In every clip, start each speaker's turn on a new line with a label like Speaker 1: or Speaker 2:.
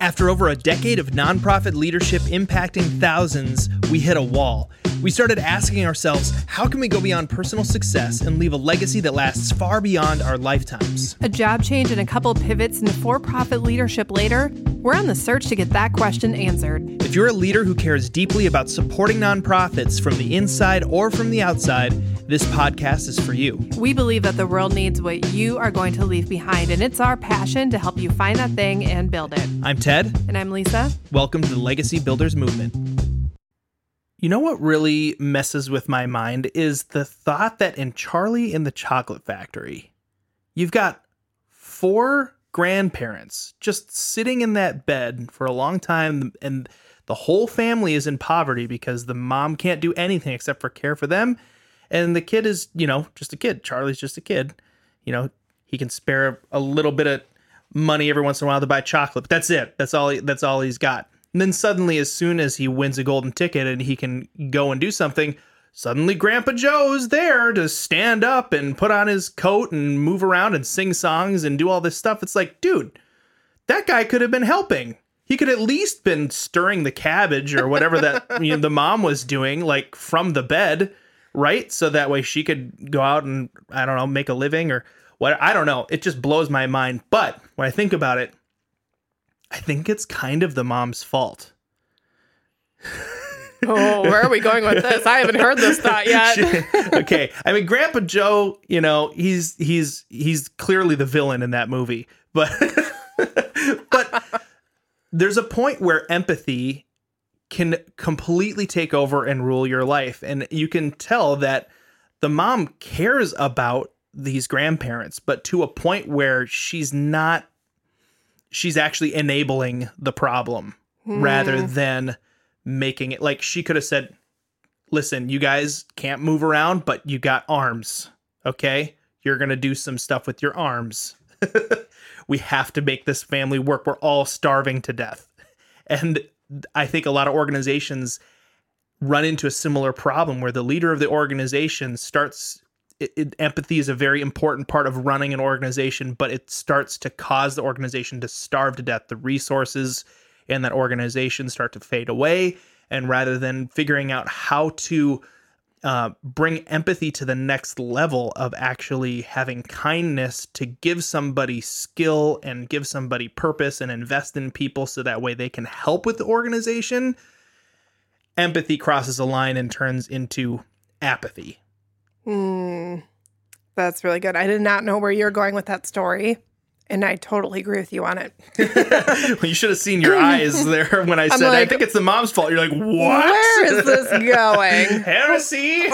Speaker 1: After over a decade of nonprofit leadership impacting thousands, we hit a wall. We started asking ourselves, how can we go beyond personal success and leave a legacy that lasts far beyond our lifetimes?
Speaker 2: A job change and a couple pivots into for profit leadership later, we're on the search to get that question answered.
Speaker 1: If you're a leader who cares deeply about supporting nonprofits from the inside or from the outside, this podcast is for you.
Speaker 2: We believe that the world needs what you are going to leave behind, and it's our passion to help you find that thing and build it.
Speaker 1: I'm Ted.
Speaker 2: And I'm Lisa.
Speaker 1: Welcome to the Legacy Builders Movement. You know what really messes with my mind is the thought that in Charlie in the Chocolate Factory, you've got four grandparents just sitting in that bed for a long time and the whole family is in poverty because the mom can't do anything except for care for them. And the kid is you know just a kid. Charlie's just a kid. You know he can spare a little bit of money every once in a while to buy chocolate but that's it. That's all he, that's all he's got and then suddenly as soon as he wins a golden ticket and he can go and do something suddenly grandpa joe's there to stand up and put on his coat and move around and sing songs and do all this stuff it's like dude that guy could have been helping he could at least been stirring the cabbage or whatever that you know, the mom was doing like from the bed right? So that way she could go out and I don't know, make a living or what I don't know. It just blows my mind. But when I think about it, I think it's kind of the mom's fault.
Speaker 2: oh, where are we going with this? I haven't heard this thought yet.
Speaker 1: okay. I mean, Grandpa Joe, you know, he's he's he's clearly the villain in that movie. But but there's a point where empathy can completely take over and rule your life. And you can tell that the mom cares about these grandparents, but to a point where she's not, she's actually enabling the problem mm. rather than making it like she could have said, listen, you guys can't move around, but you got arms. Okay. You're going to do some stuff with your arms. we have to make this family work. We're all starving to death. And I think a lot of organizations run into a similar problem where the leader of the organization starts it, it, empathy is a very important part of running an organization, but it starts to cause the organization to starve to death. The resources in that organization start to fade away. And rather than figuring out how to uh, bring empathy to the next level of actually having kindness to give somebody skill and give somebody purpose and invest in people so that way they can help with the organization, empathy crosses a line and turns into apathy.
Speaker 2: Hmm. That's really good. I did not know where you're going with that story. And I totally agree with you on it.
Speaker 1: well, you should have seen your eyes there when I said, like, I think it's the mom's fault. You're like, what?
Speaker 2: Where is this going?
Speaker 1: Heresy.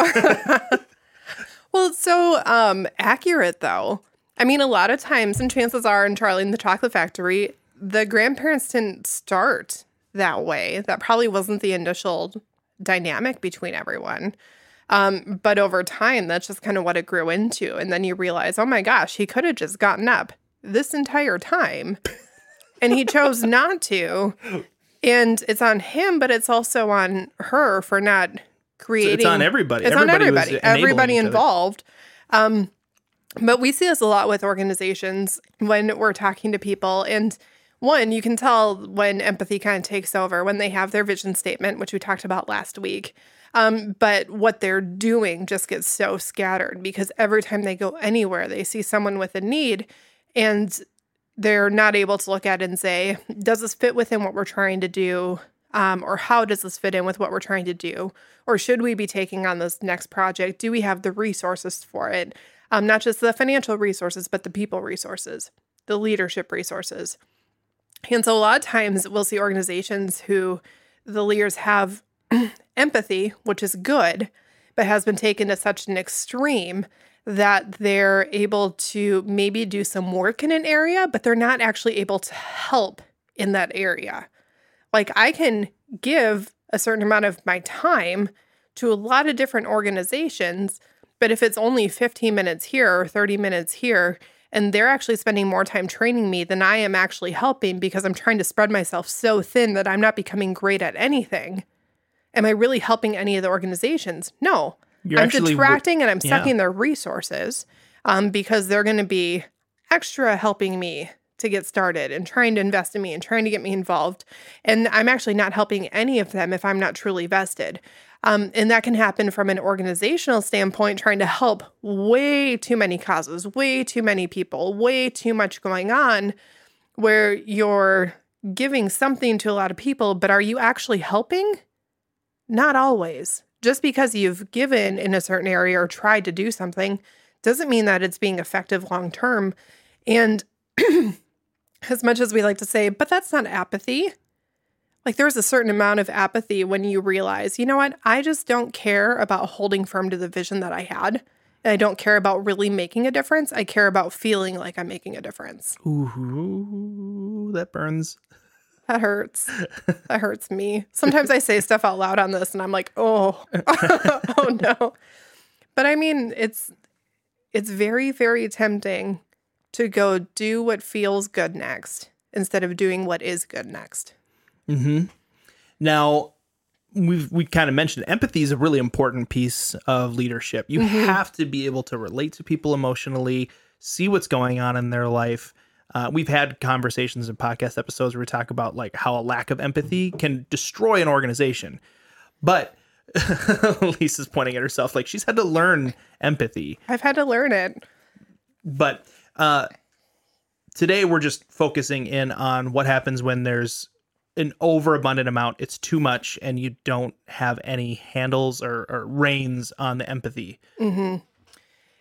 Speaker 2: well, it's so um, accurate, though. I mean, a lot of times, and chances are in Charlie and the Chocolate Factory, the grandparents didn't start that way. That probably wasn't the initial dynamic between everyone. Um, but over time, that's just kind of what it grew into. And then you realize, oh my gosh, he could have just gotten up this entire time. and he chose not to. And it's on him, but it's also on her for not creating.
Speaker 1: It's on everybody.
Speaker 2: It's
Speaker 1: everybody
Speaker 2: on everybody. Everybody involved. Um, but we see this a lot with organizations when we're talking to people. And one, you can tell when empathy kind of takes over, when they have their vision statement, which we talked about last week. Um, but what they're doing just gets so scattered because every time they go anywhere, they see someone with a need and they're not able to look at and say, does this fit within what we're trying to do? Um, or how does this fit in with what we're trying to do? Or should we be taking on this next project? Do we have the resources for it? Um, not just the financial resources, but the people resources, the leadership resources. And so a lot of times we'll see organizations who the leaders have empathy, which is good, but has been taken to such an extreme that they're able to maybe do some work in an area, but they're not actually able to help in that area. Like I can give a certain amount of my time to a lot of different organizations, but if it's only 15 minutes here or 30 minutes here, and they're actually spending more time training me than I am actually helping because I'm trying to spread myself so thin that I'm not becoming great at anything. Am I really helping any of the organizations? No. You're I'm detracting and I'm sucking yeah. their resources um, because they're going to be extra helping me to get started and trying to invest in me and trying to get me involved. And I'm actually not helping any of them if I'm not truly vested. Um, and that can happen from an organizational standpoint, trying to help way too many causes, way too many people, way too much going on, where you're giving something to a lot of people, but are you actually helping? Not always. Just because you've given in a certain area or tried to do something doesn't mean that it's being effective long term. And as much as we like to say, but that's not apathy. Like there's a certain amount of apathy when you realize, you know what, I just don't care about holding firm to the vision that I had. And I don't care about really making a difference. I care about feeling like I'm making a difference.
Speaker 1: Ooh, that burns.
Speaker 2: That hurts. that hurts me. Sometimes I say stuff out loud on this and I'm like, oh, oh no. But I mean, it's it's very, very tempting to go do what feels good next instead of doing what is good next.
Speaker 1: Mm-hmm. Now, we've we kind of mentioned empathy is a really important piece of leadership. You
Speaker 2: Mhm.
Speaker 1: have to be able to relate to people emotionally, see what's going on in their life. Uh, we've had conversations and podcast episodes where we talk about like how a lack of empathy can destroy an organization. But Lisa's pointing at herself like she's had to learn empathy.
Speaker 2: I've had to learn it.
Speaker 1: But uh, today we're just focusing in on what happens when there's an overabundant amount. It's too much, and you don't have any handles or, or reins on the empathy.
Speaker 2: hmm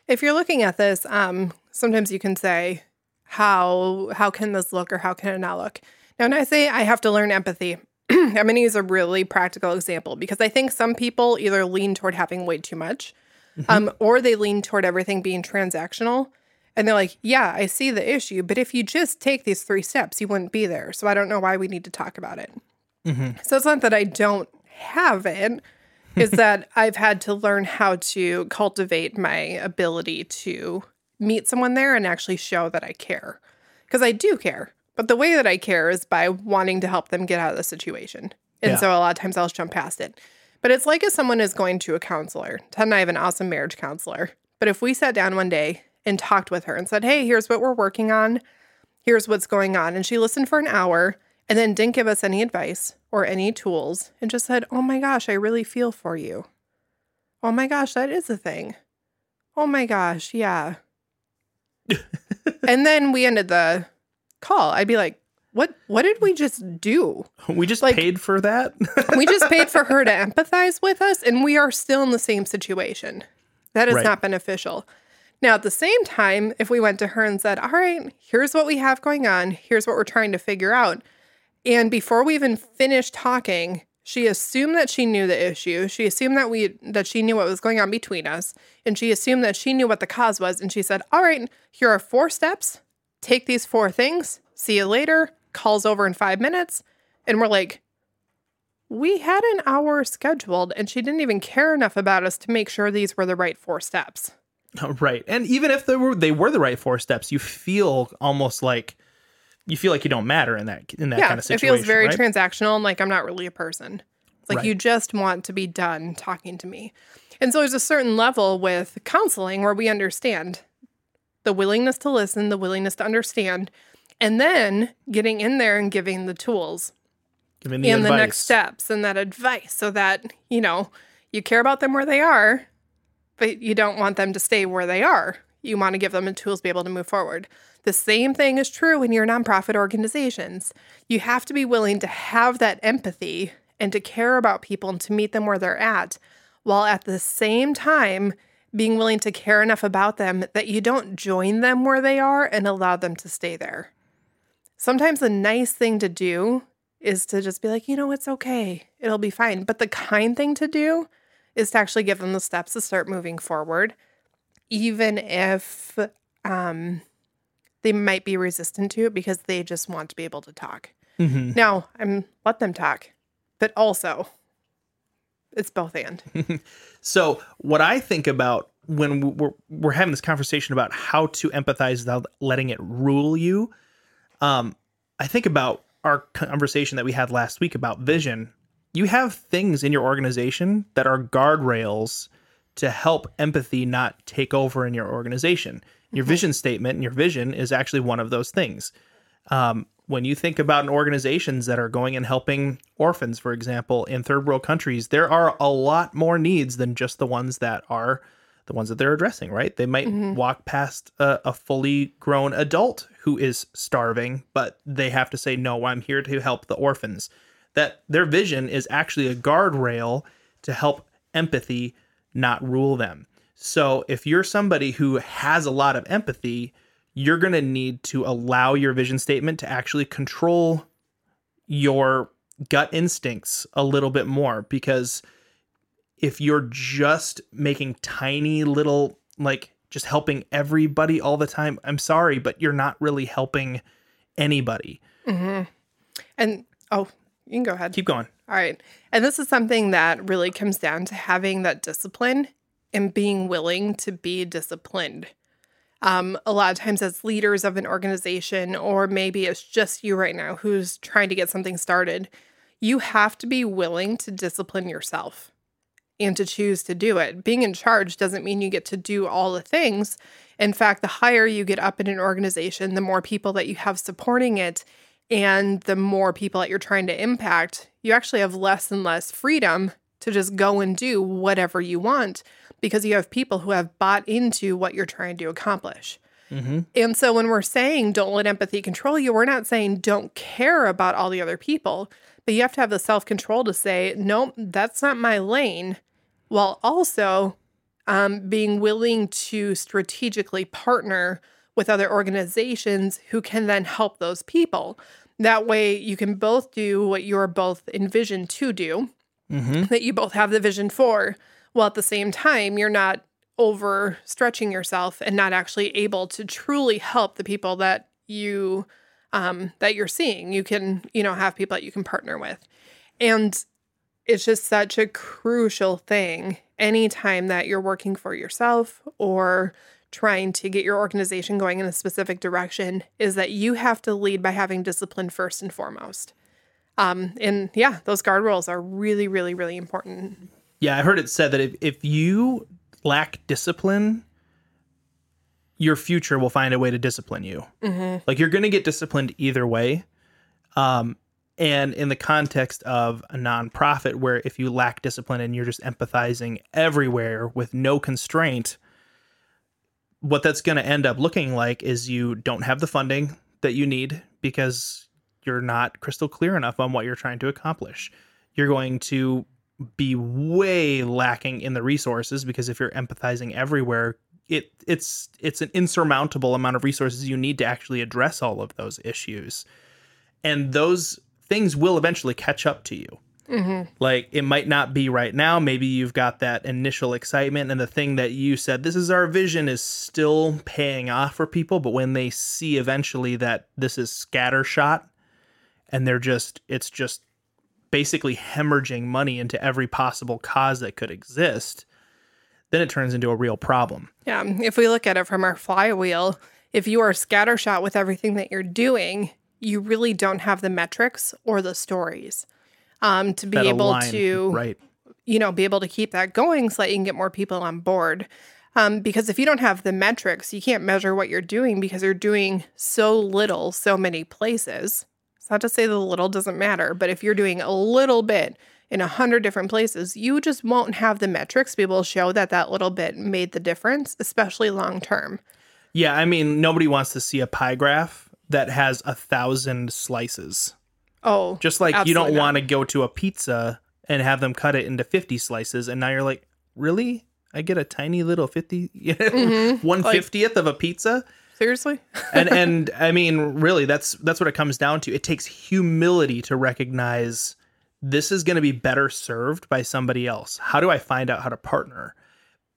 Speaker 2: If you're looking at this, um, sometimes you can say, "How how can this look, or how can it not look?" Now, when I say I have to learn empathy, I'm going to use a really practical example because I think some people either lean toward having way too much, um, or they lean toward everything being transactional. And they're like, yeah, I see the issue, but if you just take these three steps, you wouldn't be there. So I don't know why we need to talk about it.
Speaker 1: Mhm.
Speaker 2: So it's not that I don't have it, is that I've had to learn how to cultivate my ability to meet someone there and actually show that I care. Because I do care. But the way that I care is by wanting to help them get out of the situation. And
Speaker 1: Yeah.
Speaker 2: so a lot of times I'll jump past it. But it's like if someone is going to a counselor. Ted and I have an awesome marriage counselor. But if we sat down one day and talked with her and said, hey, here's what we're working on, here's what's going on. And she listened for an hour and then didn't give us any advice or any tools and just said, oh my gosh, I really feel for you. Oh my gosh, that is a thing. Oh my gosh, yeah. and then we ended the call. I'd be like, what what did we just do?
Speaker 1: We just
Speaker 2: Like-
Speaker 1: paid for that.
Speaker 2: We just paid for her to empathize with us, and we are still in the same situation. That is
Speaker 1: Right.
Speaker 2: not beneficial. Now, at the same time, if we went to her and said, All right, here's what we have going on, here's what we're trying to figure out. And before we even finish talking, she assumed that she knew the issue. She assumed that we that she knew what was going on between us, and she assumed that she knew what the cause was. And she said, "All right, here are four steps. Take these four things. See you later." Calls over in five minutes, and we're like, we had an hour scheduled, and she didn't even care enough about us to make sure these were the right four steps.
Speaker 1: right. And even if they were they were the right four steps, you feel almost like you feel like you don't matter in that in that
Speaker 2: yeah,
Speaker 1: kind of situation.
Speaker 2: it feels very
Speaker 1: right?
Speaker 2: transactional and like I'm not really a person. It's like
Speaker 1: Right.
Speaker 2: you just want to be done talking to me. And so there's a certain level with counseling where we understand the willingness to listen, the willingness to understand, and then getting in there and giving the tools
Speaker 1: Giving the
Speaker 2: and the next steps and that advice so that, you know, you care about them where they are, but you don't want them to stay where they are. You want to give them the tools to be able to move forward. The same thing is true in your nonprofit organizations. You have to be willing to have that empathy and to care about people and to meet them where they're at, while at the same time being willing to care enough about them that you don't join them where they are and allow them to stay there. Sometimes the nice thing to do is to just be like, you know, it's okay. It'll be fine. But the kind thing to do is to actually give them the steps to start moving forward, even if um, they might be resistant to it because they just want to be able to talk.
Speaker 1: Mhm.
Speaker 2: Now, I'm let them talk, but also it's both and.
Speaker 1: So, what I think about when we're we're having this conversation about how to empathize without letting it rule you, um, I think about our conversation that we had last week about vision. You have things in your organization that are guardrails to help empathy not take over in your organization. Your vision statement and your vision is actually one of those things. Um, when you think about organizations that are going and helping orphans, for example, in third world countries, there are a lot more needs than just the ones that are the ones that they're addressing, right? They might mm-hmm. walk past a, a, fully grown adult who is starving, but they have to say, no, I'm here to help the orphans. That their vision is actually a guardrail to help empathy not rule them. So if you're somebody who has a lot of empathy, you're going to need to allow your vision statement to actually control your gut instincts a little bit more because if you're just making tiny little like just helping everybody all the time i'm sorry but you're not really helping anybody.
Speaker 2: Mm-hmm. and oh you can go ahead.
Speaker 1: Keep going.
Speaker 2: All right. And this is something that really comes down to having that discipline and being willing to be disciplined um, a lot of times as leaders of an organization, or maybe it's just you right now who's trying to get something started, you have to be willing to discipline yourself and to choose to do it. Being in charge doesn't mean you get to do all the things. In fact, the higher you get up in an organization, the more people that you have supporting it, and the more people that you're trying to impact, you actually have less and less freedom to just go and do whatever you want because you have people who have bought into what you're trying to accomplish. Mm-hmm. And so when we're saying don't let empathy control you, we're not saying don't care about all the other people, but you have to have the self control to say, nope, that's not my lane, while also um, being willing to strategically partner with other organizations who can then help those people. That way, you can both do what you're both envisioned to do, mm-hmm. that you both have the vision for, while at the same time, you're not overstretching yourself and not actually able to truly help the people that you um, that you're seeing. You can, you know, have people that you can partner with. And it's just such a crucial thing anytime that you're working for yourself or trying to get your organization going in a specific direction is that you have to lead by having discipline first and foremost. Um, and yeah, those guardrails are really, really, really important.
Speaker 1: Yeah, I heard it said that if, if you lack discipline, your future will find a way to discipline you. Mm-hmm. Like you're going to get disciplined either way. Um, and in the context of a nonprofit, where if you lack discipline and you're just empathizing everywhere with no constraint, what that's going to end up looking like is you don't have the funding that you need because you're not crystal clear enough on what you're trying to accomplish. You're going to be way lacking in the resources because if you're empathizing everywhere it it's it's an insurmountable amount of resources you need to actually address all of those issues. And those things will eventually catch up to you. Mm-hmm. like it might not be right now. Maybe you've got that initial excitement and the thing that you said this is our vision is still paying off for people. But when they see eventually that this is scattershot and they're just it's just basically hemorrhaging money into every possible cause that could exist, then it turns into a real problem.
Speaker 2: Yeah. If we look at it from our flywheel, if you are scattershot with everything that you're doing, you really don't have the metrics or the stories um, to be that able align, to,
Speaker 1: right.
Speaker 2: you know, be able to keep that going so that you can get more people on board. Um, because if you don't have the metrics, you can't measure what you're doing because you're doing so little, so many places. It's not to say the little doesn't matter, but if you're doing a little bit in a hundred different places, you just won't have the metrics to be able to show that that little bit made the difference, especially long term.
Speaker 1: Yeah, I mean, nobody wants to see a pie graph that has a thousand slices.
Speaker 2: Oh,
Speaker 1: just like you don't want to go to a pizza and have them cut it into 50 slices. And now you're like, really? I get a tiny little 50, mm-hmm. 150th like, of a pizza?
Speaker 2: Seriously?
Speaker 1: and and I mean, really, that's that's what it comes down to. It takes humility to recognize this is going to be better served by somebody else. How do I find out how to partner?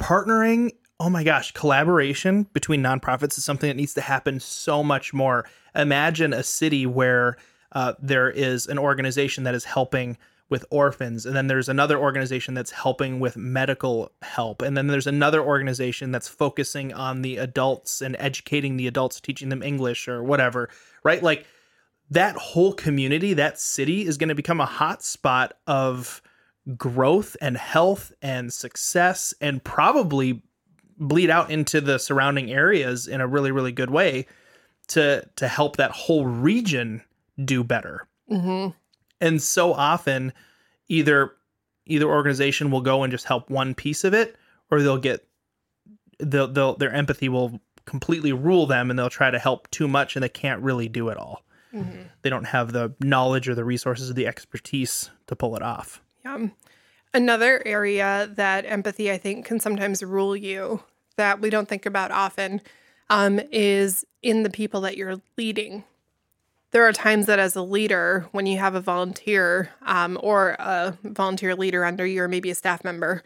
Speaker 1: Partnering, oh my gosh, collaboration between nonprofits is something that needs to happen so much more. Imagine a city where uh, there is an organization that is helping with orphans and then there's another organization that's helping with medical help and then there's another organization that's focusing on the adults and educating the adults teaching them english or whatever right like that whole community that city is going to become a hot spot of growth and health and success and probably bleed out into the surrounding areas in a really really good way to to help that whole region do better.
Speaker 2: Mm-hmm.
Speaker 1: And so often, either either organization will go and just help one piece of it, or they'll get they'll, they'll their empathy will completely rule them, and they'll try to help too much, and they can't really do it all.
Speaker 2: Mm-hmm.
Speaker 1: They don't have the knowledge or the resources or the expertise to pull it off.
Speaker 2: Yeah. Another area that empathy, I think, can sometimes rule you that we don't think about often um, is in the people that you're leading. There are times that, as a leader, when you have a volunteer um, or a volunteer leader under you, or maybe a staff member,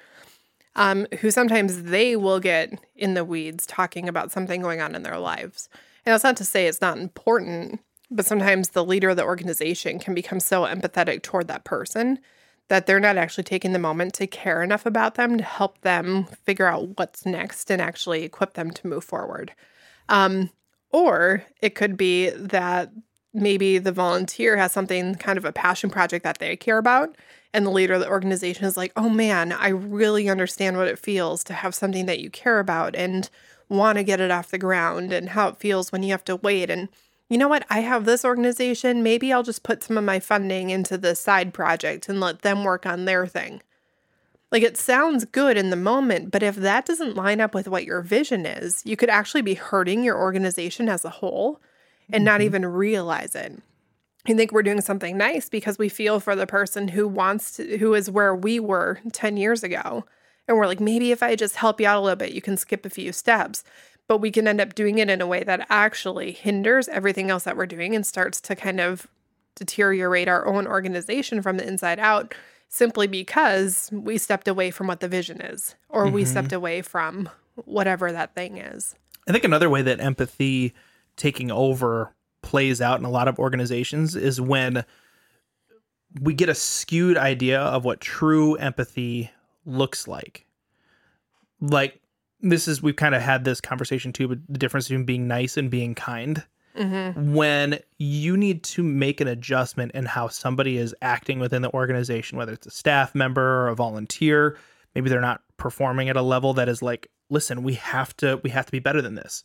Speaker 2: um, who sometimes they will get in the weeds talking about something going on in their lives. And that's not to say it's not important, but sometimes the leader of the organization can become so empathetic toward that person that they're not actually taking the moment to care enough about them to help them figure out what's next and actually equip them to move forward. Um, or it could be that maybe the volunteer has something kind of a passion project that they care about. And the leader of the organization is like, oh man, I really understand what it feels to have something that you care about and want to get it off the ground and how it feels when you have to wait. And you know what? I have this organization. Maybe I'll just put some of my funding into this side project and let them work on their thing. Like it sounds good in the moment, but if that doesn't line up with what your vision is, you could actually be hurting your organization as a whole and not even realize it. I think we're doing something nice because we feel for the person who wants to, who is where we were 10 years ago. And we're like, maybe if I just help you out a little bit, you can skip a few steps but we can end up doing it in a way that actually hinders everything else that we're doing and starts to kind of deteriorate our own organization from the inside out simply because we stepped away from what the vision is or mm-hmm. we stepped away from whatever that thing is.
Speaker 1: I think another way that empathy taking over plays out in a lot of organizations is when we get a skewed idea of what true empathy looks like. Like this is we've kind of had this conversation too, but the difference between being nice and being kind. Mm-hmm. When you need to make an adjustment in how somebody is acting within the organization, whether it's a staff member or a volunteer, maybe they're not performing at a level that is like, listen, we have to we have to be better than this.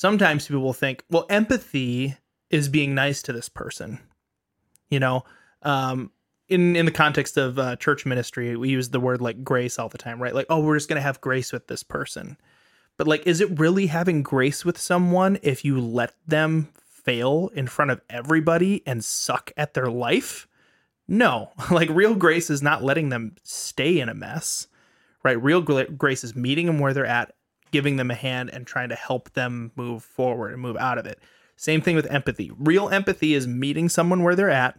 Speaker 1: Sometimes people will think, well, empathy is being nice to this person. You know, um, in in the context of uh, church ministry, we use the word like grace all the time, right? Like, oh, we're just gonna have grace with this person. But like, is it really having grace with someone if you let them fail in front of everybody and suck at their life? No, like real grace is not letting them stay in a mess, right? Real grace is meeting them where they're at, giving them a hand, and trying to help them move forward and move out of it. Same thing with empathy. Real empathy is meeting someone where they're at,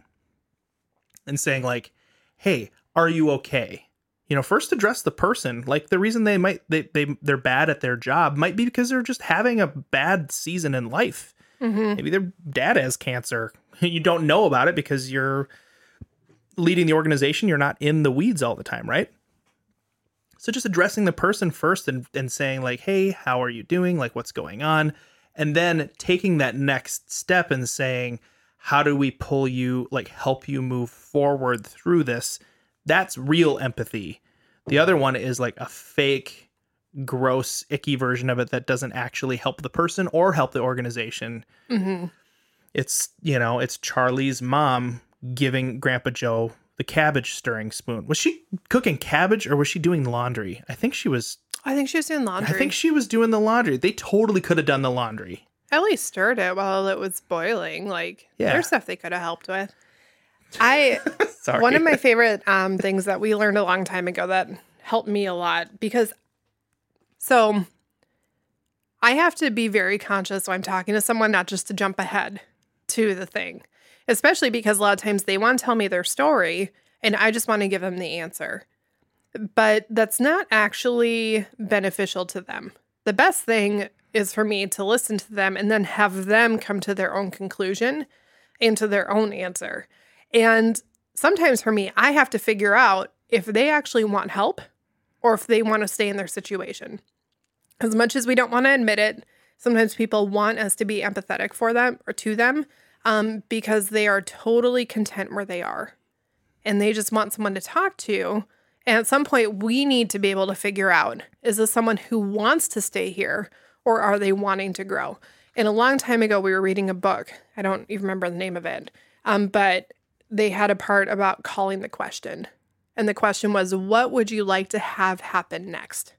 Speaker 1: and saying like, "Hey, are you okay?" You know, first address the person. Like the reason they might they they they're bad at their job might be because they're just having a bad season in life. Mm-hmm. Maybe their dad has cancer. You don't know about it because you're leading the organization. You're not in the weeds all the time, right? So just addressing the person first and, and saying like, "Hey, how are you doing? Like, what's going on?" And then taking that next step and saying, how do we pull you like help you move forward through this that's real empathy the other one is like a fake gross icky version of it that doesn't actually help the person or help the organization mm-hmm. it's you know it's charlie's mom giving grandpa joe the cabbage stirring spoon. Was she cooking cabbage or was she doing laundry? I think she was
Speaker 2: i think she was doing laundry.
Speaker 1: I think she was doing the laundry. They totally could have done the laundry.
Speaker 2: At least stirred it while it was boiling. Like yeah. there's stuff they could have helped with. I one of my favorite um, things that we learned a long time ago that helped me a lot because so I have to be very conscious when I'm talking to someone, not just to jump ahead to the thing, especially because a lot of times they want to tell me their story and I just want to give them the answer. But that's not actually beneficial to them. The best thing is for me to listen to them and then have them come to their own conclusion and to their own answer. And sometimes for me, I have to figure out if they actually want help or if they want to stay in their situation. As much as we don't want to admit it, sometimes people want us to be empathetic for them or to them um, because they are totally content where they are and they just want someone to talk to. And at some point, we need to be able to figure out is this someone who wants to stay here or are they wanting to grow? And a long time ago, we were reading a book. I don't even remember the name of it. Um, but they had a part about calling the question. And the question was, what would you like to have happen next?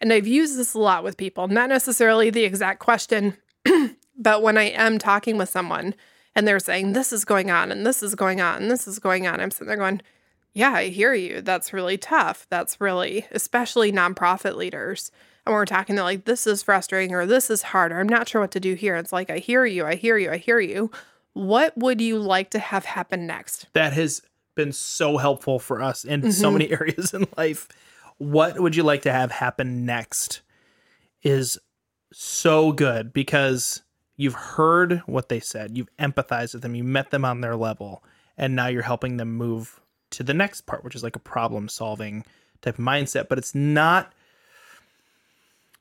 Speaker 2: And I've used this a lot with people, not necessarily the exact question, but when I am talking with someone and they're saying, this is going on and this is going on and this is going on, I'm sitting there going, yeah, I hear you. That's really tough. That's really, especially nonprofit leaders. And we're talking, they're like, this is frustrating or this is hard or I'm not sure what to do here. It's like, I hear you. I hear you. I hear you. What would you like to have happen next?
Speaker 1: That has been so helpful for us in mm-hmm. so many areas in life. What would you like to have happen next is so good because you've heard what they said, you've empathized with them, you met them on their level, and now you're helping them move to the next part, which is like a problem solving type of mindset. But it's not,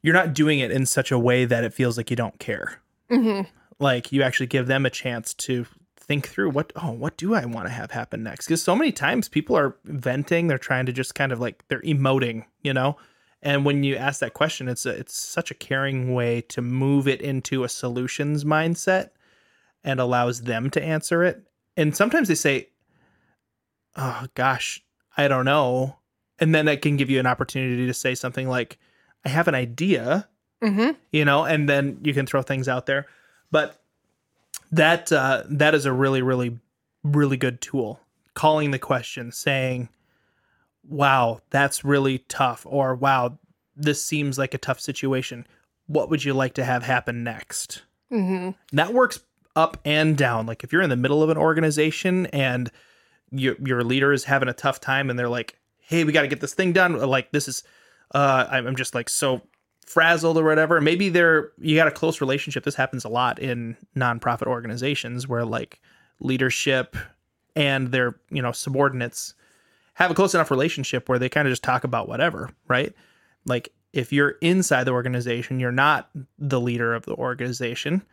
Speaker 1: you're not doing it in such a way that it feels like you don't care. Mm-hmm. Like you actually give them a chance to think through what, oh, what do I want to have happen next? Because so many times people are venting, they're trying to just kind of like, they're emoting, you know? And when you ask that question, it's a, it's such a caring way to move it into a solutions mindset and allows them to answer it. And sometimes they say, "Oh gosh, I don't know," and then that can give you an opportunity to say something like, "I have an idea," mm-hmm. you know, and then you can throw things out there. But that uh, that is a really, really, really good tool. Calling the question, saying, wow, that's really tough, or wow, this seems like a tough situation. What would you like to have happen next? Mm-hmm. That works up and down. Like if you're in the middle of an organization and your your leader is having a tough time, and they're like, "Hey, we got to get this thing done." Like this is, uh, I'm just like so frazzled or whatever. Maybe they're you got a close relationship. This happens a lot in nonprofit organizations where like leadership and their you know subordinates have a close enough relationship where they kind of just talk about whatever, right? Like if you're inside the organization, you're not the leader of the organization.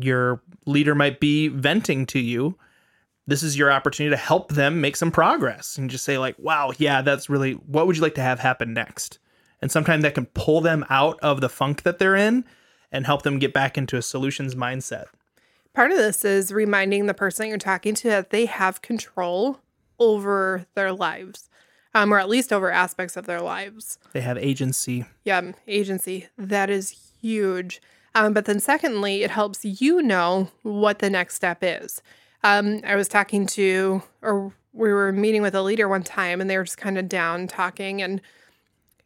Speaker 1: Your leader might be venting to you. This is your opportunity to help them make some progress and just say, like, wow, yeah, that's really what would you like to have happen next? And sometimes that can pull them out of the funk that they're in and help them get back into a solutions mindset.
Speaker 2: Part of this is reminding the person you're talking to that they have control over their lives, um, or at least over aspects of their lives.
Speaker 1: They have agency.
Speaker 2: Yeah, agency. That is huge. Um, but then, secondly, it helps you know what the next step is. Um, I was talking to, or we were meeting with a leader one time, and they were just kind of down talking, and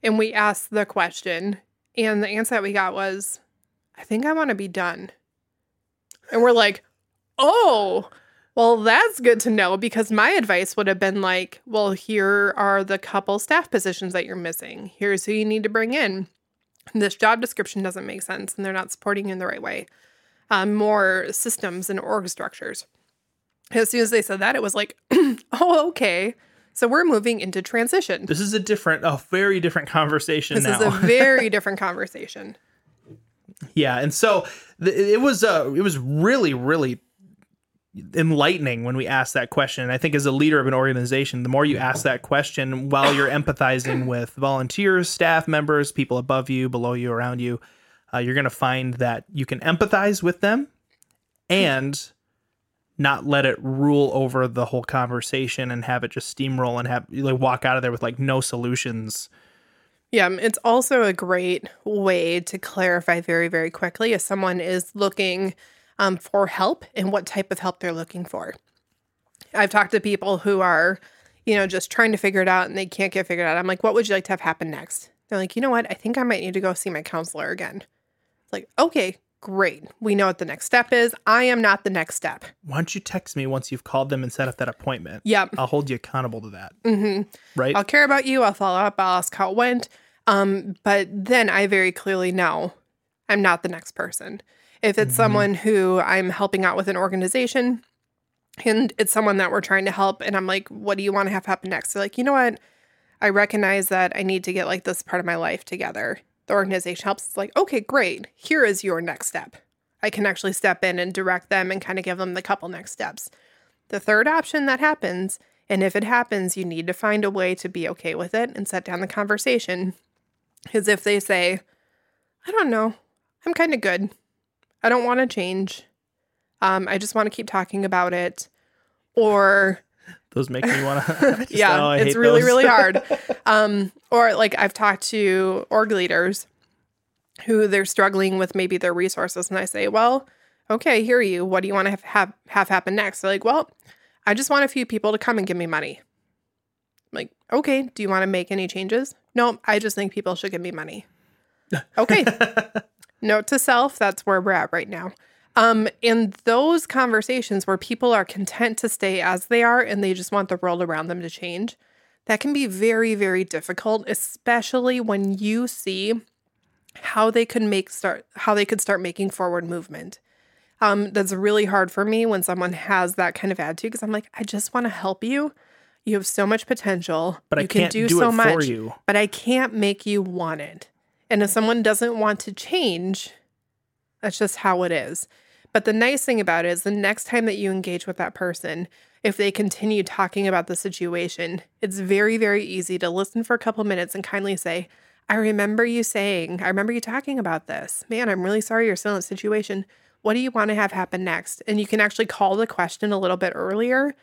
Speaker 2: and we asked the question, and the answer that we got was, "I think I want to be done." And we're like, "Oh, well, that's good to know because my advice would have been like, well, here are the couple staff positions that you're missing. Here's who you need to bring in. This job description doesn't make sense and they're not supporting you in the right way. Um, more systems and org structures. As soon as they said that, it was like, oh, okay. So we're moving into transition.
Speaker 1: This is a different, a very different conversation
Speaker 2: this
Speaker 1: now.
Speaker 2: is a very different conversation.
Speaker 1: Yeah, and so it was uh it was really really enlightening when we ask that question. I think as a leader of an organization, the more you ask that question while you're empathizing with volunteers, staff members, people above you, below you, around you, uh, you're going to find that you can empathize with them and not let it rule over the whole conversation and have it just steamroll and have you like walk out of there with like no solutions.
Speaker 2: Yeah, it's also a great way to clarify very, very quickly if someone is looking um, for help and what type of help they're looking for. I've talked to people who are, you know, just trying to figure it out and they can't get figured out. I'm like, what would you like to have happen next? They're like, you know what? I think I might need to go see my counselor again. It's like, okay, great. We know what the next step is. I am not the next step.
Speaker 1: Why don't you text me once you've called them and set up that appointment?
Speaker 2: Yep.
Speaker 1: I'll hold you accountable to that. Mm-hmm. Right.
Speaker 2: I'll care about you. I'll follow up. I'll ask how it went. Um, but then I very clearly know I'm not the next person. If it's mm-hmm. someone who I'm helping out with an organization and it's someone that we're trying to help, and I'm like, what do you want to have happen next? They're like, you know what? I recognize that I need to get like this part of my life together. The organization helps. It's like, okay, great. Here is your next step. I can actually step in and direct them and kind of give them the couple next steps. The third option that happens, and if it happens, you need to find a way to be okay with it and set down the conversation, is if they say, I don't know, I'm kind of good. I don't want to change. Um, I just want to keep talking about it. Or
Speaker 1: those make me want to.
Speaker 2: yeah,
Speaker 1: oh,
Speaker 2: it's really, really hard. Um, or like I've talked to org leaders who they're struggling with maybe their resources, and I say, well, okay, I hear you. What do you want to have, have, have happen next? They're like, well, I just want a few people to come and give me money. I'm like, okay, do you want to make any changes? No, I just think people should give me money. Okay. Note to self, that's where we're at right now. Um, in those conversations where people are content to stay as they are and they just want the world around them to change, that can be very, very difficult, especially when you see how they could make start how they could start making forward movement. Um, that's really hard for me when someone has that kind of attitude because I'm like, I just want to help you. You have so much potential.
Speaker 1: But
Speaker 2: you
Speaker 1: I can't
Speaker 2: can do,
Speaker 1: do
Speaker 2: so
Speaker 1: it
Speaker 2: much.
Speaker 1: for you.
Speaker 2: But I can't make you want it. And if someone doesn't want to change, that's just how it is. But the nice thing about it is the next time that you engage with that person, if they continue talking about the situation, it's very, very easy to listen for a couple minutes and kindly say, I remember you saying, I remember you talking about this. Man, I'm really sorry you're still in a situation. What do you want to have happen next? And you can actually call the question a little bit earlier.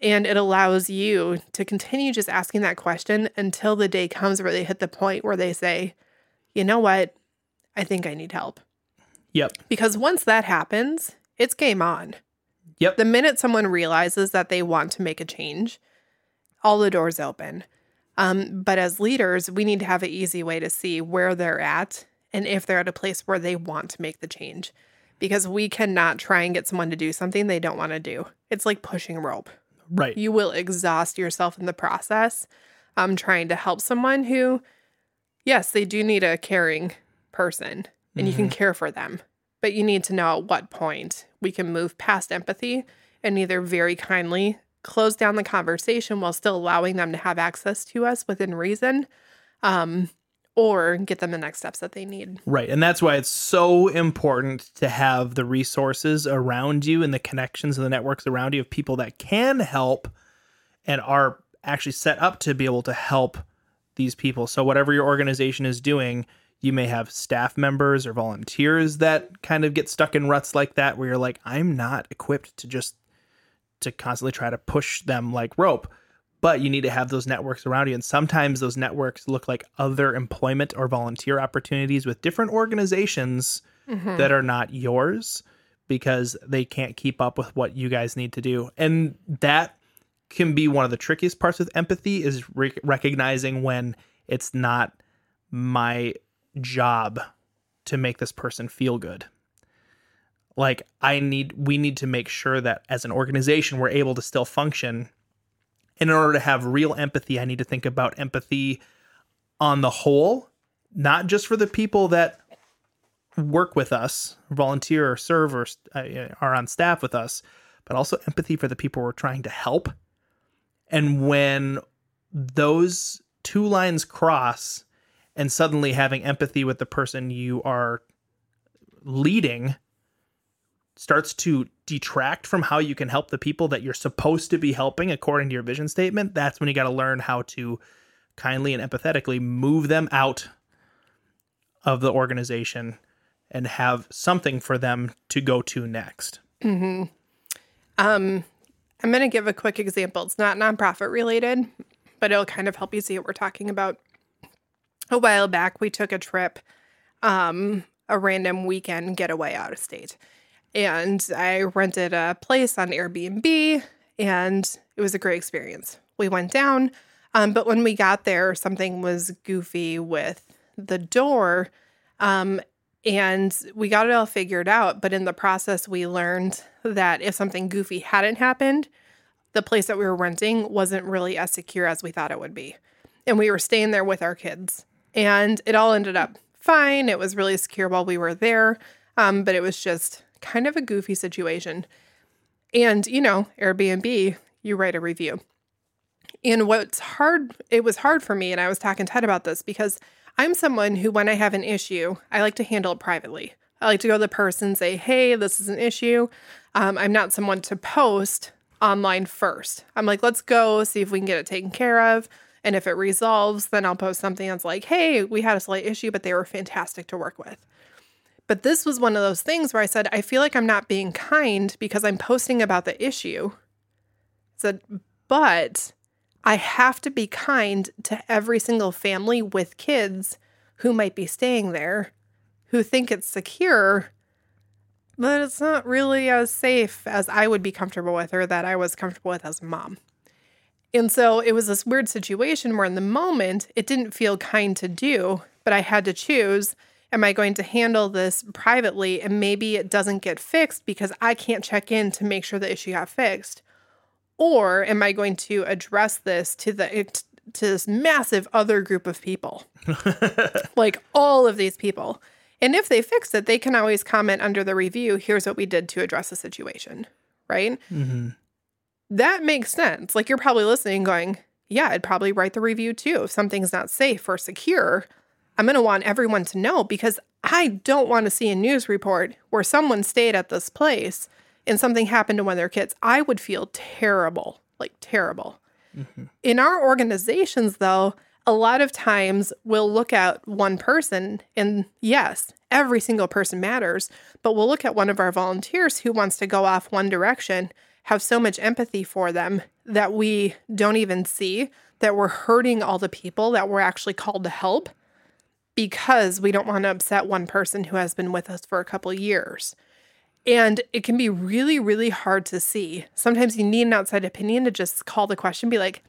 Speaker 2: And it allows you to continue just asking that question until the day comes where they hit the point where they say, you know what? I think I need help.
Speaker 1: Yep.
Speaker 2: Because once that happens, it's game on.
Speaker 1: Yep.
Speaker 2: The minute someone realizes that they want to make a change, all the doors open. Um, but as leaders, we need to have an easy way to see where they're at and if they're at a place where they want to make the change. Because we cannot try and get someone to do something they don't want to do. It's like pushing rope.
Speaker 1: Right.
Speaker 2: You will exhaust yourself in the process um, trying to help someone who, yes, they do need a caring person and you can care for them. But you need to know at what point we can move past empathy and either very kindly close down the conversation while still allowing them to have access to us within reason, um, or get them the next steps that they need.
Speaker 1: Right. And that's why it's so important to have the resources around you and the connections and the networks around you of people that can help and are actually set up to be able to help these people. So, whatever your organization is doing, you may have staff members or volunteers that kind of get stuck in ruts like that where you're like, I'm not equipped to just to constantly try to push them like rope but you need to have those networks around you. And sometimes those networks look like other employment or volunteer opportunities with different organizations
Speaker 2: Mm-hmm.
Speaker 1: that are not yours because they can't keep up with what you guys need to do. And that can be one of the trickiest parts with empathy is re- recognizing when it's not my job to make this person feel good. Like i need we need to make sure that as an organization we're able to still function. In order to have real empathy i need to think about empathy on the whole not just for the people that work with us volunteer or serve or uh, are on staff with us but also empathy for the people we're trying to help and when those two lines cross and suddenly having empathy with the person you are leading starts to detract from how you can help the people that you're supposed to be helping according to your vision statement, that's when you got to learn how to kindly and empathetically move them out of the organization and have something for them to go to next.
Speaker 2: Um, I'm going to give a quick example. It's not nonprofit related, but it'll kind of help you see what we're talking about. A while back, we took a trip, um, a random weekend getaway out of state. And I rented a place on Airbnb, and it was a great experience. We went down, um, but when we got there, something was goofy with the door. Um, and we got it all figured out. But in the process, we learned that if something goofy hadn't happened, the place that we were renting wasn't really as secure as we thought it would be. And we were staying there with our kids. And it all ended up fine. It was really secure while we were there. Um, but it was just kind of a goofy situation. And, you know, Airbnb, you write a review. And what's hard, it was hard for me, and I was talking to Ted about this because I'm someone who, when I have an issue, I like to handle it privately. I like to go to the person and say, hey, this is an issue. Um, I'm not someone to post online first. I'm like, let's go see if we can get it taken care of. And if it resolves, then I'll post something that's like, hey, we had a slight issue, but they were fantastic to work with. But this was one of those things where I said, I feel like I'm not being kind because I'm posting about the issue. I said, but I have to be kind to every single family with kids who might be staying there who think it's secure, but it's not really as safe as I would be comfortable with or that I was comfortable with as a mom. And so it was this weird situation where in the moment it didn't feel kind to do, but I had to choose am I going to handle this privately and maybe it doesn't get fixed because I can't check in to make sure the issue got fixed? Or am I going to address this to the to this massive other group of people? like all of these people. And if they fix it, they can always comment under the review, here's what we did to address the situation, right? Mm-hmm. That makes sense. Like you're probably listening going, yeah, I'd probably write the review too. If something's not safe or secure, I'm going to want everyone to know because I don't want to see a news report where someone stayed at this place and something happened to one of their kids. I would feel terrible, like terrible. Mm-hmm. In our organizations, though, a lot of times we'll look at one person, and yes, every single person matters, but we'll look at one of our volunteers who wants to go off one direction, have so much empathy for them that we don't even see that we're hurting all the people that we're actually called to help because we don't want to upset one person who has been with us for a couple years. And it can be really, really hard to see. Sometimes you need an outside opinion to just call the question, be like,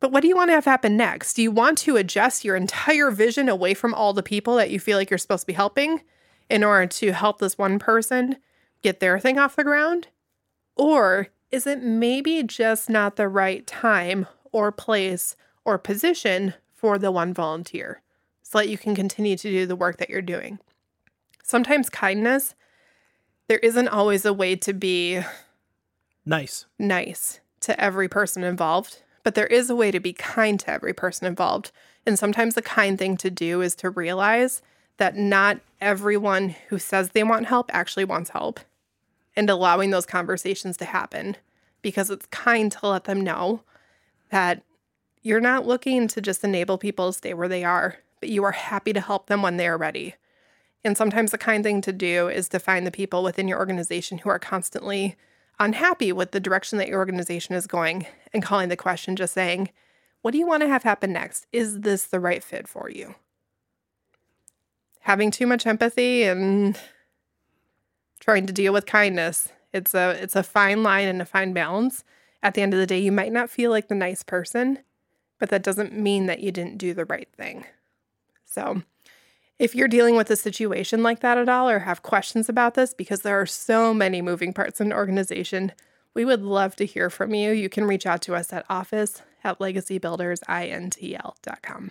Speaker 2: but what do you want to have happen next? Do you want to adjust your entire vision away from all the people that you feel like you're supposed to be helping in order to help this one person get their thing off the ground? Or is it maybe just not the right time or place or position for the one volunteer so that you can continue to do the work that you're doing? Sometimes kindness, there isn't always a way to be
Speaker 1: nice.
Speaker 2: Nice to every person involved but there is a way to be kind to every person involved. And sometimes the kind thing to do is to realize that not everyone who says they want help actually wants help and allowing those conversations to happen because it's kind to let them know that you're not looking to just enable people to stay where they are, but you are happy to help them when they are ready. And sometimes the kind thing to do is to find the people within your organization who are constantly unhappy with the direction that your organization is going and calling the question, just saying, What do you want to have happen next? Is this the right fit for you? Having too much empathy and trying to deal with kindness. It's a it's a fine line and a fine balance. At the end of the day, you might not feel like the nice person, but that doesn't mean that you didn't do the right thing. So, if you're dealing with a situation like that at all or have questions about this, because there are so many moving parts in an organization, we would love to hear from you. You can reach out to us at office at legacybuildersintl.com.